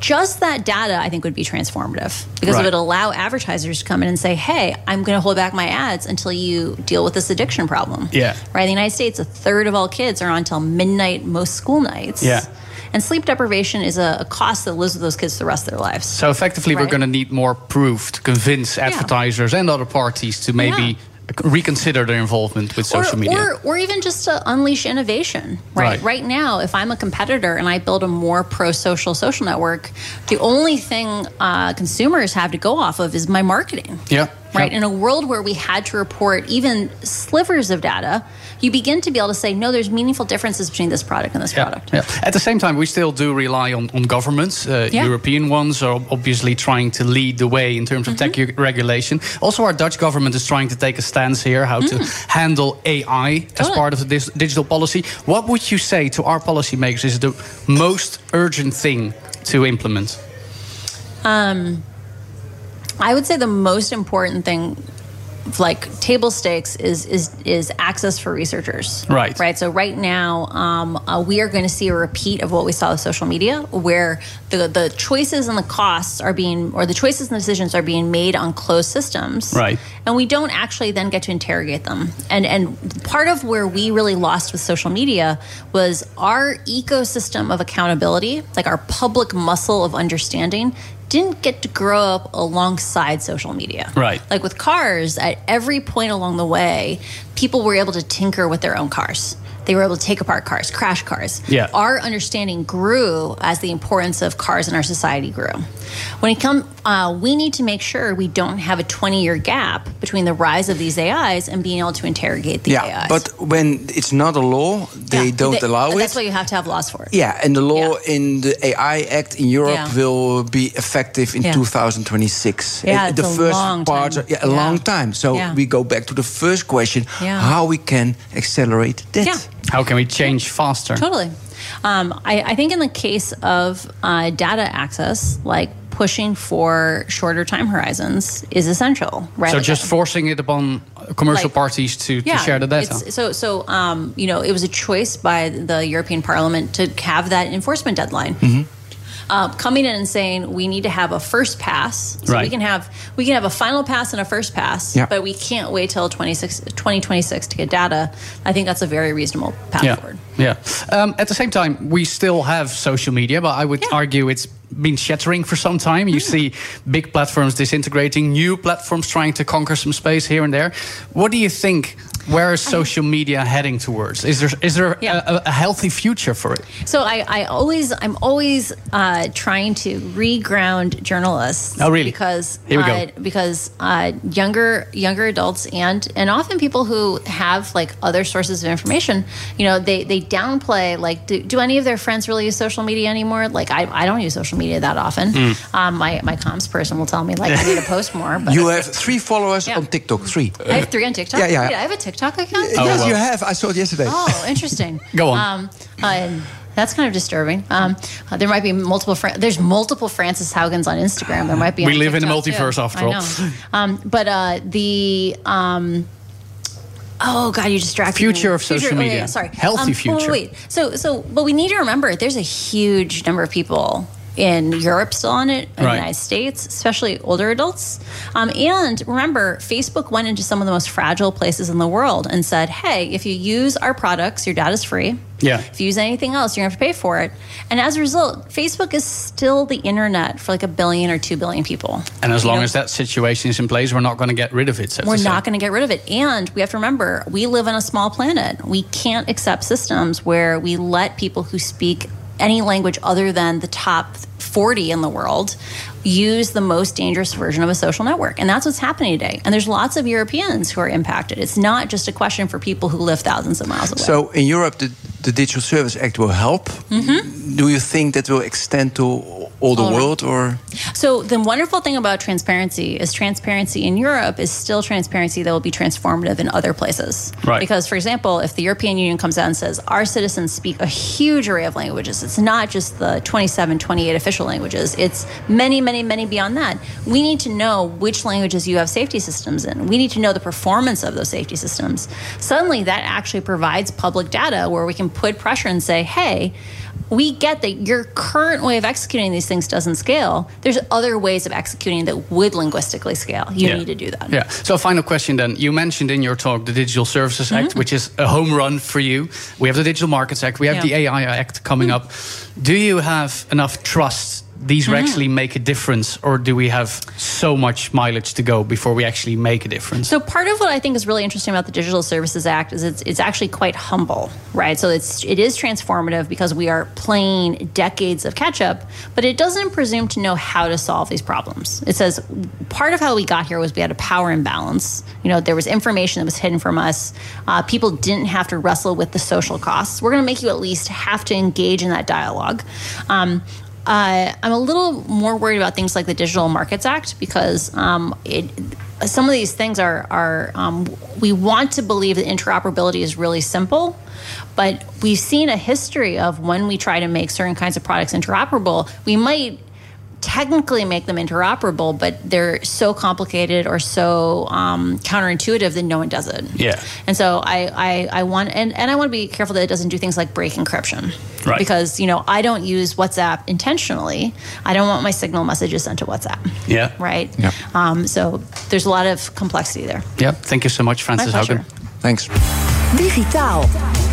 just that data I think would be transformative because Right. it would allow advertisers to come in and say, "Hey, I'm going to hold back my ads until you deal with this addiction problem." Yeah. Right. In the United States, a third of all kids are on until midnight most school nights. Yeah. And sleep deprivation is a, a cost that lives with those kids the rest of their lives. So effectively, we're going to need more proof to convince advertisers and other parties to maybe Yeah. Reconsider their involvement with social or, media. Or, or even just to unleash innovation, right? Right. Right now, if I'm a competitor and I build a more pro-social social network, the only thing uh, consumers have to go off of is my marketing. Yeah. Right. Yeah. In a world where we had to report even slivers of data, you begin to be able to say, no, there's meaningful differences between this product and this Yeah, product. yeah. At the same time, we still do rely on, on governments. Uh, Yeah. European ones are obviously trying to lead the way in terms of tech Mm-hmm. re- regulation. Also, our Dutch government is trying to take a stance here how to handle AI as Mm. Part of the dis- digital policy. What would you say to our policymakers is the most urgent thing to implement? I would say the most important thing like table stakes is is is access for researchers Right. right so right now um, uh, we are going to see a repeat of what we saw with social media where the the choices and the costs are being or the choices and decisions are being made on closed systems Right. and we don't actually then get to interrogate them and and part of where we really lost with social media was our ecosystem of accountability like our public muscle of understanding didn't get to grow up alongside social media Right. like with cars at every point along the way people were able to tinker with their own cars they were able to take apart cars crash cars Yeah. our understanding grew as the importance of cars in our society grew when it comes, uh, we need to make sure we don't have a 20 year gap between the rise of these ais and being able to interrogate the Yeah, ais but when it's not a law, they Yeah, don't they- allow that's it. That's why you have to have laws for it Yeah, and the law Yeah. in the AI Act in Europe Yeah. will be effective in Yeah. 2026. Yeah, it's the a first long part, time. yeah, a Yeah. long time. So Yeah. we go back to the first question: Yeah. how we can accelerate that? Yeah. How can we change faster? Totally. Um, I, I think in the case of uh, data access, like pushing for shorter time horizons is essential, right? So just forcing it upon commercial Like- parties to, to share the data. it's- So, so um, you know, it was a choice by the European Parliament to have that enforcement deadline. Mm-hmm. Uh, coming in and saying we need to have a first pass, so we can have we can have a final pass and a first pass, Yeah. but we can't wait till 2026 to get data. I think that's a very reasonable path yeah. forward. Yeah. Um, at the same time, we still have social media, but I would Yeah. argue it's been shattering for some time. You see big platforms disintegrating, new platforms trying to conquer some space here and there. What do you think? Where is social media heading towards? Is there is there Yeah. a, a healthy future for it? So I, I always I'm always uh, trying to reground journalists. Oh, really? Because Here we go. Uh, because uh, younger younger adults and and often people who have like other sources of information, you know, they they downplay like do, do any of their friends really use social media anymore? Like I, I don't use social media that often. Hmm. Um, my my comms person will tell me like I need to post more. But You have three followers Yeah. on TikTok. Three. I have three on TikTok. Yeah, yeah. Wait, I have a TikTok account. Oh, yes, well. you have. I saw it yesterday. Oh, interesting. [LAUGHS] Go on. Um, uh, that's kind of disturbing. Um, uh, there might be multiple. Fra- there's multiple Francis Haugans on Instagram. There might be. We on live in a TikTok, too. multiverse after I all. know. Um, but uh, the. Um, Oh God! You distracted me. Future me. of social oh, yeah, media. yeah, sorry, Healthy Um, wait, future. Wait, wait. So, so, but we need to remember there's a huge number of people in Europe still on it, in the United States, especially older adults. Um, and remember, Facebook went into some of the most fragile places in the world and said, hey, if you use our products, your data's free. Yeah. If you use anything else, you're gonna have to pay for it. And as a result, Facebook is still the internet for like a billion or two billion people. And as You long know? as that situation is in place, we're not going to get rid of it. So We're not going to get rid of it. And we have to remember, we live on a small planet. We can't accept systems where we let people who speak any language other than the top 40 in the world use the most dangerous version of a social network. And that's what's happening today. And there's lots of Europeans who are impacted. It's not just a question for people who live thousands of miles away. So in Europe, the, the Digital Service Act will help. Mm-hmm. Do you think that will extend to all the All around. world, or So the wonderful thing about transparency is transparency in Europe is still transparency that will be transformative in other places. Right. Because, for example, if the European Union comes out and says our citizens speak a huge array of languages, it's not just the 27, 28 official languages, it's many, many, many beyond that. We need to know which languages you have safety systems in. We need to know the performance of those safety systems. Suddenly, that actually provides public data where we can put pressure and say, hey, we get that your current way of executing these things doesn't scale. There's other ways of executing that would linguistically scale. You Yeah. need to do that. Yeah. So, final question then. You mentioned in your talk the Digital Services Act, mm-hmm. which is a home run for you. We have the Digital Markets Act. We have Yeah. the AI Act coming mm-hmm. up. Do you have enough trust? These will actually make a difference, or do we have so much mileage to go before we actually make a difference? So part of what I think is really interesting about the Digital Services Act is it's, it's actually quite humble, right? So it's it is transformative because we are playing decades of catch up, but it doesn't presume to know how to solve these problems. It says part of how we got here was we had a power imbalance. You know, there was information that was hidden from us. Uh, people didn't have to wrestle with the social costs. We're going to make you at least have to engage in that dialogue. Um, uh, I'm a little more worried about things like the Digital Markets Act because um, it, some of these things are, are um, we want to believe that interoperability is really simple, but we've seen a history of when we try to make certain kinds of products interoperable, we might technically make them interoperable, but they're so complicated or so um, counterintuitive that no one does it. Yeah. And so I, I, I want and, and I want to be careful that it doesn't do things like break encryption. Right. Because, you know, I don't use WhatsApp intentionally. I don't want my signal messages sent to WhatsApp. yeah. Right? Yeah. Um, so there's a lot of complexity there. Yeah. Thank you so much, My Francis pleasure. Haugen. thanks. Digitaal.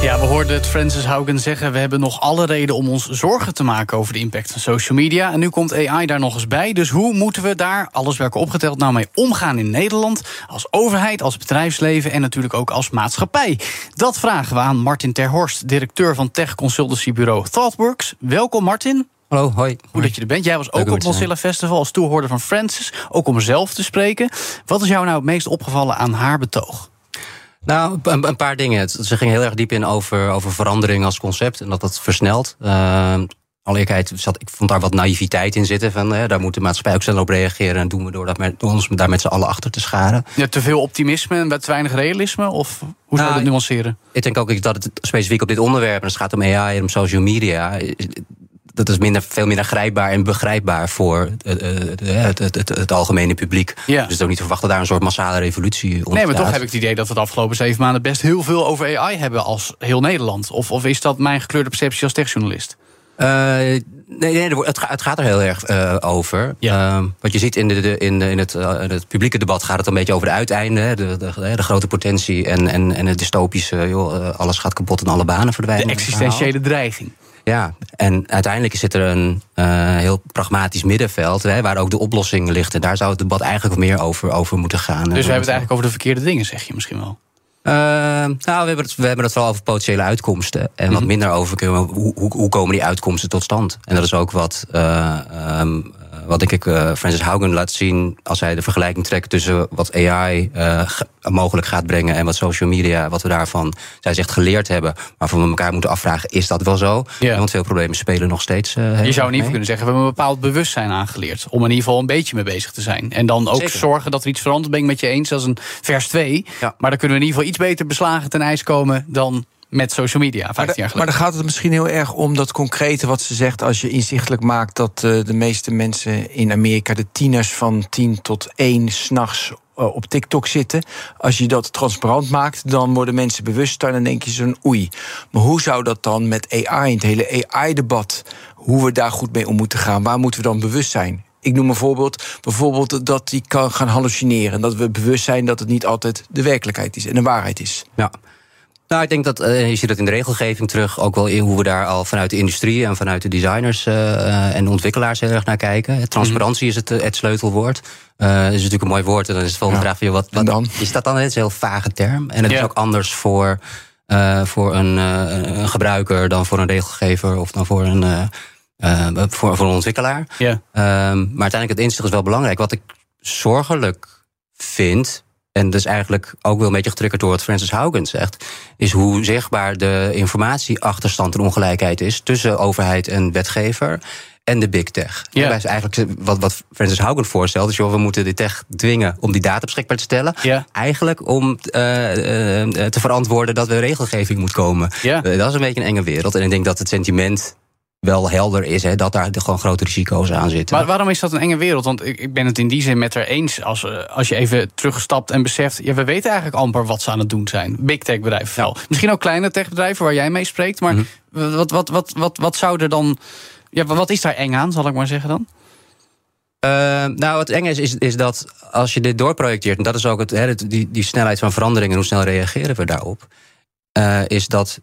Ja, we hoorden het Francis Haugen zeggen. We hebben nog alle reden om ons zorgen te maken over de impact van social media. En nu komt AI daar nog eens bij. Dus hoe moeten we daar, alles elkaar opgeteld, nou mee omgaan in Nederland? Als overheid, als bedrijfsleven en natuurlijk ook als maatschappij. Dat vragen we aan Martin Terhorst, directeur van tech consultancybureau ThoughtWorks. Welkom Martin. Hallo, hoi. Hoe dat je er bent. Jij was ook op. Mozilla Festival als toehoorder van Francis. Ook om zelf te spreken. Wat is jou nou het meest opgevallen aan haar betoog? Nou, een, een paar dingen. Ze ging heel erg diep in over, over verandering als concept en dat dat versnelt. Uh, alle eerlijkheid, zat, ik vond daar wat naïviteit in zitten. Van, eh, daar moet de maatschappij ook snel op reageren. En doen we door, dat met, door ons daar met z'n allen achter te scharen. Ja, te veel optimisme en te weinig realisme? Of hoe zou je Nou, dat nuanceren? Ik denk ook dat het specifiek op dit onderwerp, en het gaat om AI en om social media. Dat is minder, veel minder grijpbaar en begrijpbaar voor het, het, het, het algemene publiek. Ja. Dus het is ook niet te verwachten dat daar een soort massale revolutie ontstaat. Nee, maar toch heb ik het idee dat we de afgelopen zeven maanden best heel veel over AI hebben als heel Nederland. Of, of is dat mijn gekleurde perceptie als techjournalist? Eh, nee, nee het, ga- het gaat er heel erg eh, over. Ja. Ehm, wat je ziet in, de, in, in, het, eh, in het publieke debat gaat het een beetje over de uiteinden. hè, De, de, de grote potentie en, en, en het dystopische. Joh, alles gaat kapot en alle banen verdwijnen. De existentiële dreiging. Ja, en uiteindelijk zit er een eh, heel pragmatisch middenveld... Hè, waar ook de oplossing ligt. En daar zou het debat eigenlijk meer over, over moeten gaan. Dus we hebben het eigenlijk over de verkeerde dingen, zeg je misschien wel. Eh, nou, we hebben, het, we hebben het vooral over potentiële uitkomsten. En Mhm. wat minder over hoe, hoe, hoe komen die uitkomsten tot stand. En dat is ook wat, eh, ehm, eh, wat denk ik eh, Francis Haugen laat zien... als hij de vergelijking trekt tussen wat AI eh, ge- mogelijk gaat brengen... en wat social media, wat we daarvan, zij zegt, geleerd hebben. Waarvan we elkaar moeten afvragen, is dat wel zo? Ja. Want veel problemen spelen nog steeds eh, Je zou in ieder geval kunnen zeggen, we hebben een bepaald bewustzijn aangeleerd. Om in ieder geval een beetje mee bezig te zijn. En dan ook Zeker. zorgen dat er iets verandert. Ben ik met je eens, dat is een vers 2. Ja. Maar dan kunnen we in ieder geval iets beter beslagen ten ijs komen... dan met social media, 15 Maar, jaar da- maar geleden. dan gaat het misschien heel erg om dat concrete wat ze zegt. Als je inzichtelijk maakt dat eh, de meeste mensen in Amerika, de tieners van 10 tot 1 s'nachts uh, op TikTok zitten. Als je dat transparant maakt, dan worden mensen bewuster en dan denk je zo'n oei. Maar hoe zou dat dan met AI, in het hele AI-debat, hoe we daar goed mee om moeten gaan. Waar moeten we dan bewust zijn? Ik noem een voorbeeld. Bijvoorbeeld dat die kan gaan hallucineren. Dat we bewust zijn dat het niet altijd de werkelijkheid is en de waarheid is. Ja. Nou, ik denk dat uh, je ziet dat in de regelgeving terug, ook wel in hoe we daar al vanuit de industrie en vanuit de designers uh, en de ontwikkelaars heel erg naar kijken. Transparantie is het, het sleutelwoord. Uh, dat is natuurlijk een mooi woord. En dan is het volgende ja. vraag: wat, wat dan? is dat dan een heel vage term? En het ja. is ook anders voor, voor een, een, gebruiker dan voor een regelgever of dan voor een. voor, voor een ontwikkelaar. Ja. Um, maar uiteindelijk het inzicht is wel belangrijk. Wat ik zorgelijk vind, en dat is eigenlijk ook wel een beetje getriggerd door wat Francis Haugen zegt, is hoe zichtbaar de informatieachterstand en ongelijkheid is tussen overheid en wetgever en de big tech. Ja. Dat is eigenlijk wat, wat Francis Haugen voorstelt. Dus joh, we moeten de tech dwingen om die data beschikbaar te stellen. Ja. Eigenlijk om uh, uh, te verantwoorden dat er regelgeving moet komen. Ja. Uh, dat is een beetje een enge wereld. En ik denk dat het sentiment wel helder is, hè, dat daar gewoon grote risico's aan zitten. Maar waarom is dat een enge wereld? Want ik, ik ben het in die zin met haar eens. Als, uh, als je even terugstapt en beseft... Ja, we weten eigenlijk amper wat ze aan het doen zijn. Big tech bedrijven wel. Misschien ook kleine techbedrijven waar jij mee spreekt. Maar mm -hmm. wat, wat, wat, wat, wat zou er dan... Ja, wat is daar eng aan, zal ik maar zeggen dan? Uh, nou, wat eng is, is, is dat als je dit doorprojecteert... en dat is ook het, hè, die, die snelheid van verandering... en hoe snel reageren we daarop... Uh, is dat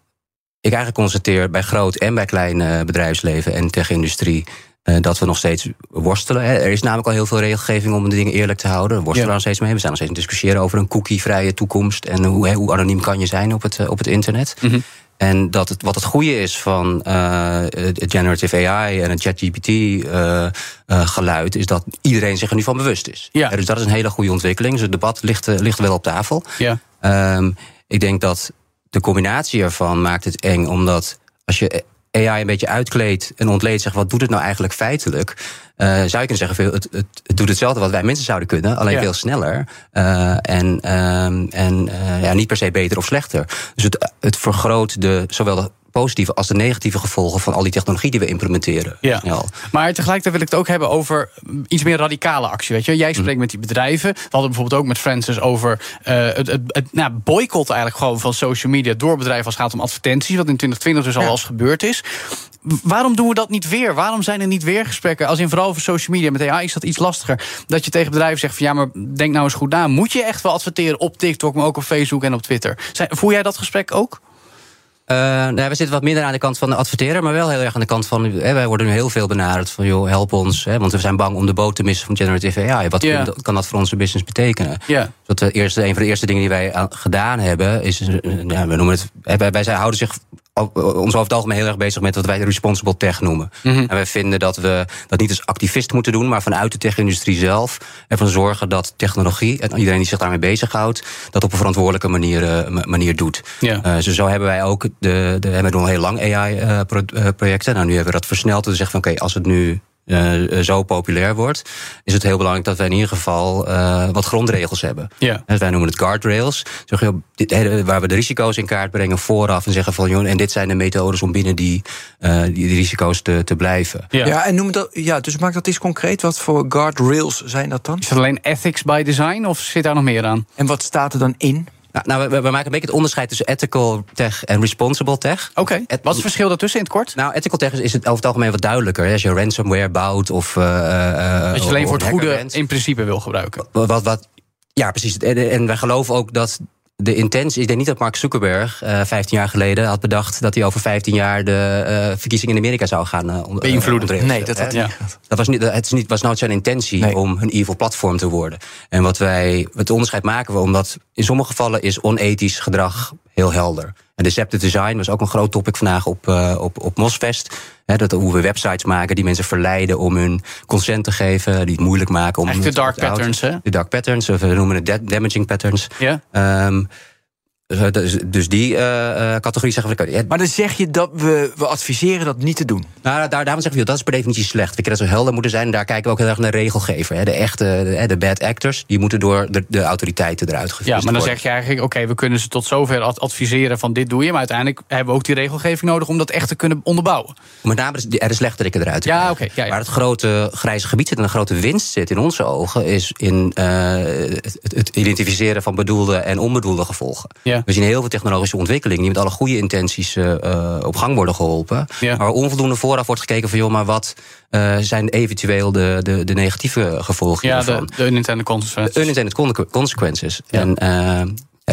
ik eigenlijk constateer bij groot en bij klein uh, bedrijfsleven en tech-industrie. Uh, dat we nog steeds worstelen. Er is namelijk al heel veel regelgeving om de dingen eerlijk te houden. We worstelen ja. nog steeds mee. We zijn nog steeds aan het discussiëren over een cookie-vrije toekomst. En hoe, hoe anoniem kan je zijn op het, uh, op het internet. Mm -hmm. En dat het, wat het goede is van uh, generative AI en het ChatGPT uh, uh, geluid, is dat iedereen zich er nu van bewust is. Ja. Dus dat is een hele goede ontwikkeling. Dus het debat ligt, ligt wel op tafel. Ja. Um, ik denk dat de combinatie ervan maakt het eng, omdat als je AI een beetje uitkleedt en ontleedt, zegt wat doet het nou eigenlijk feitelijk? Uh, zou je kunnen zeggen, het, het, het, doet hetzelfde wat wij mensen zouden kunnen, alleen Ja. veel sneller. Uh, en ehm, en uh, ja, niet per se beter of slechter. Dus het, het vergroot de, zowel de positieve als de negatieve gevolgen van al die technologie die we implementeren. Ja. Maar tegelijkertijd wil ik het ook hebben over iets meer radicale actie. Weet je? Jij spreekt Mhm. met die bedrijven. We hadden bijvoorbeeld ook met Francis over uh, het, het, het nou, boycott eigenlijk gewoon van social media door bedrijven als het gaat om advertenties. Wat in 2020 dus al Ja. als gebeurd is. Waarom doen we dat niet weer? Waarom zijn er niet weer gesprekken? Als in vooral over social media met AI is dat iets lastiger. Dat je tegen bedrijven zegt van ja, maar denk nou eens goed na. Moet je echt wel adverteren op TikTok, maar ook op Facebook en op Twitter? Zijn, voer jij dat gesprek ook? Uh, nou, we zitten wat minder aan de kant van de adverteren, maar wel heel erg aan de kant van. Hè, wij worden nu heel veel benaderd van joh, help ons. Hè, want we zijn bang om de boot te missen van generative AI. Wat kan dat voor onze business betekenen? Ja. Dat de eerste, een van de eerste dingen die wij aan- gedaan hebben, is. eh, Ja, we noemen het. Wij, wij houden zich o- ons over het algemeen heel erg bezig met wat wij responsible tech noemen. Mhm. En wij vinden dat we dat niet als activist moeten doen, maar vanuit de tech-industrie zelf ervan zorgen dat technologie en iedereen die zich daarmee bezighoudt, dat op een verantwoordelijke manier, eh, ma- manier doet. Ja. Uh, dus zo hebben wij ook de, de we doen al heel lang AI-projecten. nou, nu hebben we dat versneld. Dus zeggen van oké, als het nu uh, zo populair wordt, is het heel belangrijk dat wij in ieder geval uh, wat grondregels hebben. Ja. Dus wij noemen het guardrails. Waar we de risico's in kaart brengen vooraf en zeggen van joh, en dit zijn de methodes om binnen die, uh, die, die risico's te, te blijven. Ja. Ja, en noem dat, ja, dus maak dat eens concreet. Wat voor guardrails zijn dat dan? Is dat alleen ethics by design of zit daar nog meer aan? En wat staat er dan in? Nou, nou we, we, maken een beetje het onderscheid tussen ethical tech en responsible tech. Oké, okay. wat is het verschil daartussen in het kort? Nou, ethical tech is het over het algemeen wat duidelijker. Als je ransomware bouwt of... Uh, uh, dat je alleen voor het goede in principe wil gebruiken. Wat, wat, wat, ja, precies. En, en wij geloven ook dat de intentie, ik denk niet dat Mark Zuckerberg uh, 15 jaar geleden had bedacht dat hij over 15 jaar de uh, verkiezingen in Amerika zou gaan uh, beïnvloeden. nee, dat had hij ja. Dat was niet, het is niet, was nooit zijn intentie nee. om een evil platform te worden. En wat wij, het onderscheid maken we omdat in sommige gevallen is onethisch gedrag heel helder. En deceptive design was ook een groot topic vandaag op, uh, op, op Mosfest. He, dat hoe we websites maken die mensen verleiden om hun consent te geven, die het moeilijk maken om. Echt de dark patterns, hè? De dark patterns, of we noemen het damaging patterns. Ja. Um, dus, dus die uh, categorie zeggen we. Ja, maar dan zeg je dat we, we adviseren dat niet te doen. Nou, daar, daarom zeggen we dat is per definitie slecht. We kunnen dat zo helder moeten zijn. En daar kijken we ook heel erg naar de regelgever. Hè. De echte, de, de, bad actors, die moeten door de, de autoriteiten eruit gevist Ja, maar dan worden. zeg je eigenlijk, oké, okay, we kunnen ze tot zover adviseren van dit doe je. Maar uiteindelijk hebben we ook die regelgeving nodig om dat echt te kunnen onderbouwen. Met name er de slechterikken eruit te ja, okay, ja, ja. Waar het grote grijze gebied zit en de grote winst zit in onze ogen, is in uh, het, het, identificeren van bedoelde en onbedoelde gevolgen. Ja. Ja. We zien heel veel technologische ontwikkelingen die met alle goede intenties uh, op gang worden geholpen. Ja. Maar onvoldoende vooraf wordt gekeken van joh, maar wat uh, zijn eventueel de, de, de negatieve gevolgen ja, hiervan? De, de unintended consequences. De unintended consequences. Ja. En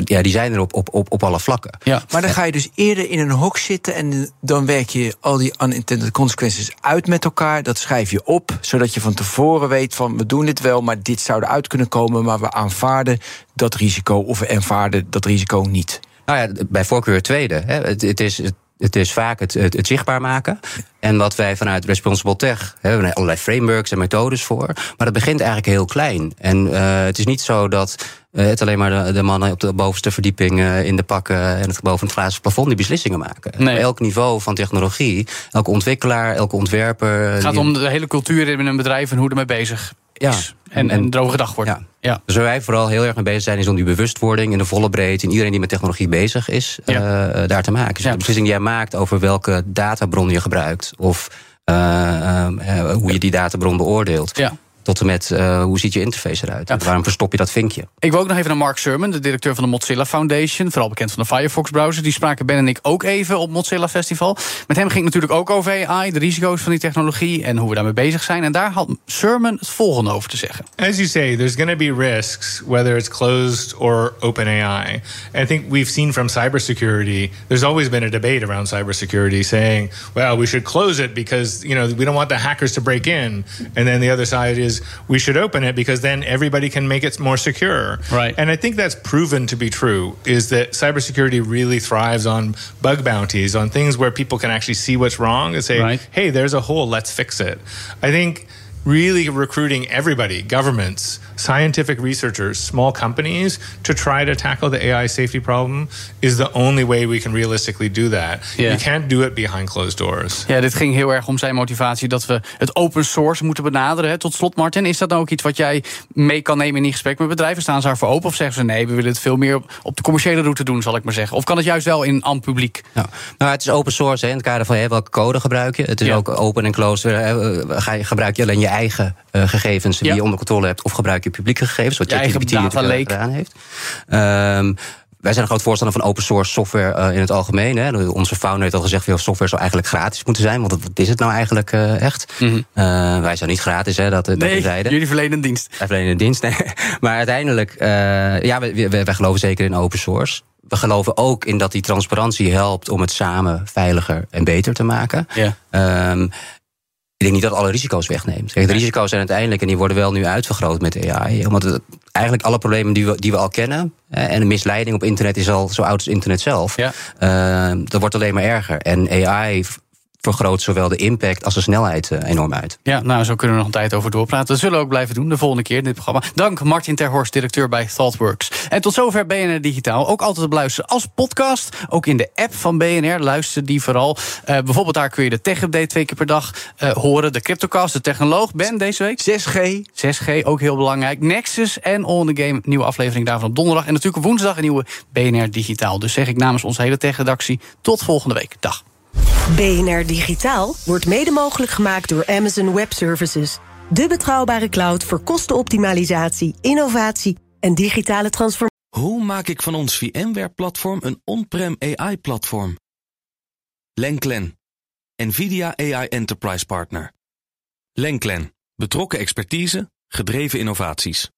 ja, die zijn er op, op, op, op alle vlakken. Ja. Maar dan ga je dus eerder in een hok zitten en dan werk je al die unintended consequences uit met elkaar. Dat schrijf je op, zodat je van tevoren weet van we doen dit wel, maar dit zou eruit kunnen komen, maar we aanvaarden dat risico of we aanvaarden dat risico niet. Nou ja, bij voorkeur tweede. Hè. Het, het is het het is vaak het, het, het, zichtbaar maken. En wat wij vanuit Responsible Tech hebben we allerlei frameworks en methodes voor. Maar het begint eigenlijk heel klein. En uh, het is niet zo dat het alleen maar de, de, mannen op de bovenste verdieping uh, in de pakken en het boven het glazen plafond die beslissingen maken. Nee. Elk niveau van technologie, elke ontwikkelaar, elke ontwerper. Het gaat die- om de hele cultuur in een bedrijf en hoe ermee bezig Ja. is. En, en erover gedacht wordt. Ja. Ja. Dus waar wij vooral heel erg mee bezig zijn, is om die bewustwording in de volle breedte. En iedereen die met technologie bezig is, Ja. eh, daar te maken. Dus Ja. de beslissing die jij maakt over welke databron je gebruikt. Of eh, eh, hoe je die databron beoordeelt. Ja. Tot en met eh, hoe ziet je interface eruit. Ja. Waarom verstop je dat vinkje? Ik wil ook nog even naar Mark Surman, de directeur van de Mozilla Foundation. Vooral bekend van de Firefox browser. Die spraken Ben en ik ook even op Mozilla Festival. Met hem ging het natuurlijk ook over AI, de risico's van die technologie en hoe we daarmee bezig zijn. En daar had Surman het volgende over te zeggen. As you say, there's going to be risks, whether it's closed or open AI. And I think we've seen from cybersecurity, there's always been a debate around cybersecurity saying, well, we should close it because, you know, we don't want the hackers to break in. And then the other side is, we should open it because then everybody can make it more secure. Right. And I think that's proven to be true, is that cybersecurity really thrives on bug bounties, on things where people can actually see what's wrong and say, Right. hey, there's a hole, let's fix it. I think really recruiting everybody, governments, scientific researchers, small companies, to try to tackle the AI safety problem is the only way we can realistically do that. Yeah. You can't do it behind closed doors. Ja, dit ging heel erg om zijn motivatie dat we het open source moeten benaderen. Hè. Tot slot, Martin, is dat nou ook iets wat jij mee kan nemen in die gesprek met bedrijven? Staan ze daarvoor open of zeggen ze nee, we willen het veel meer op- op de commerciële route doen, zal ik maar zeggen? Of kan het juist wel in aan publiek? Nou, het is open source hè, in het kader van hè, welke code gebruik je. Het is Ja. ook open en closed. hè, eh, Ga je, gebruik je alleen je eigen eh, gegevens die Ja. je onder controle hebt, of gebruik je publieke gegevens, wat Je eigen ChatGPT natuurlijk, gedaan heeft. Ehm, wij zijn een groot voorstander van open source software eh, in het algemeen. Hè. Onze founder heeft al gezegd, veel software zou eigenlijk gratis moeten zijn. Want wat is het nou eigenlijk eh, echt? Eh, wij zijn niet gratis, hè, dat, dat zeiden. jullie verlenen een dienst. Wij verlenen een dienst. [LAUGHS] Nee. Maar uiteindelijk, eh, ja, wij, wij, wij geloven zeker in open source. We geloven ook in dat die transparantie helpt om het samen veiliger en beter te maken. Ja. Ehm, denk niet dat alle risico's wegneemt. Kijk, de risico's zijn uiteindelijk, en die worden wel nu uitvergroot met AI. Omdat het, eigenlijk alle problemen die we, die we al kennen. eh, en de misleiding op internet is al zo oud als internet zelf. Ja. ehm, dat wordt alleen maar erger. En AI vergroot zowel de impact als de snelheid eh, enorm uit. Ja, nou, zo kunnen we nog een tijd over doorpraten. Dat zullen we ook blijven doen de volgende keer in dit programma. Dank Martin Terhorst, directeur bij ThoughtWorks. En tot zover BNR Digitaal. Ook altijd te beluisteren als podcast. Ook in de app van BNR. Luister die vooral. Eh, bijvoorbeeld daar kun je de tech-update twee keer per dag eh, horen. De Cryptocast, de technoloog. Ben, deze week? 6G. 6G, ook heel belangrijk. Nexus en All in the Game, nieuwe aflevering daarvan op donderdag. En natuurlijk op woensdag een nieuwe BNR Digitaal. Dus zeg ik namens onze hele tech-redactie tot volgende week. Dag. BNR Digitaal wordt mede mogelijk gemaakt door Amazon Web Services. De betrouwbare cloud voor kostenoptimalisatie, innovatie en digitale transformatie. Hoe maak ik van ons VMware-platform een on-prem AI-platform? Lenklen, NVIDIA AI Enterprise Partner. Lenklen, betrokken expertise, gedreven innovaties.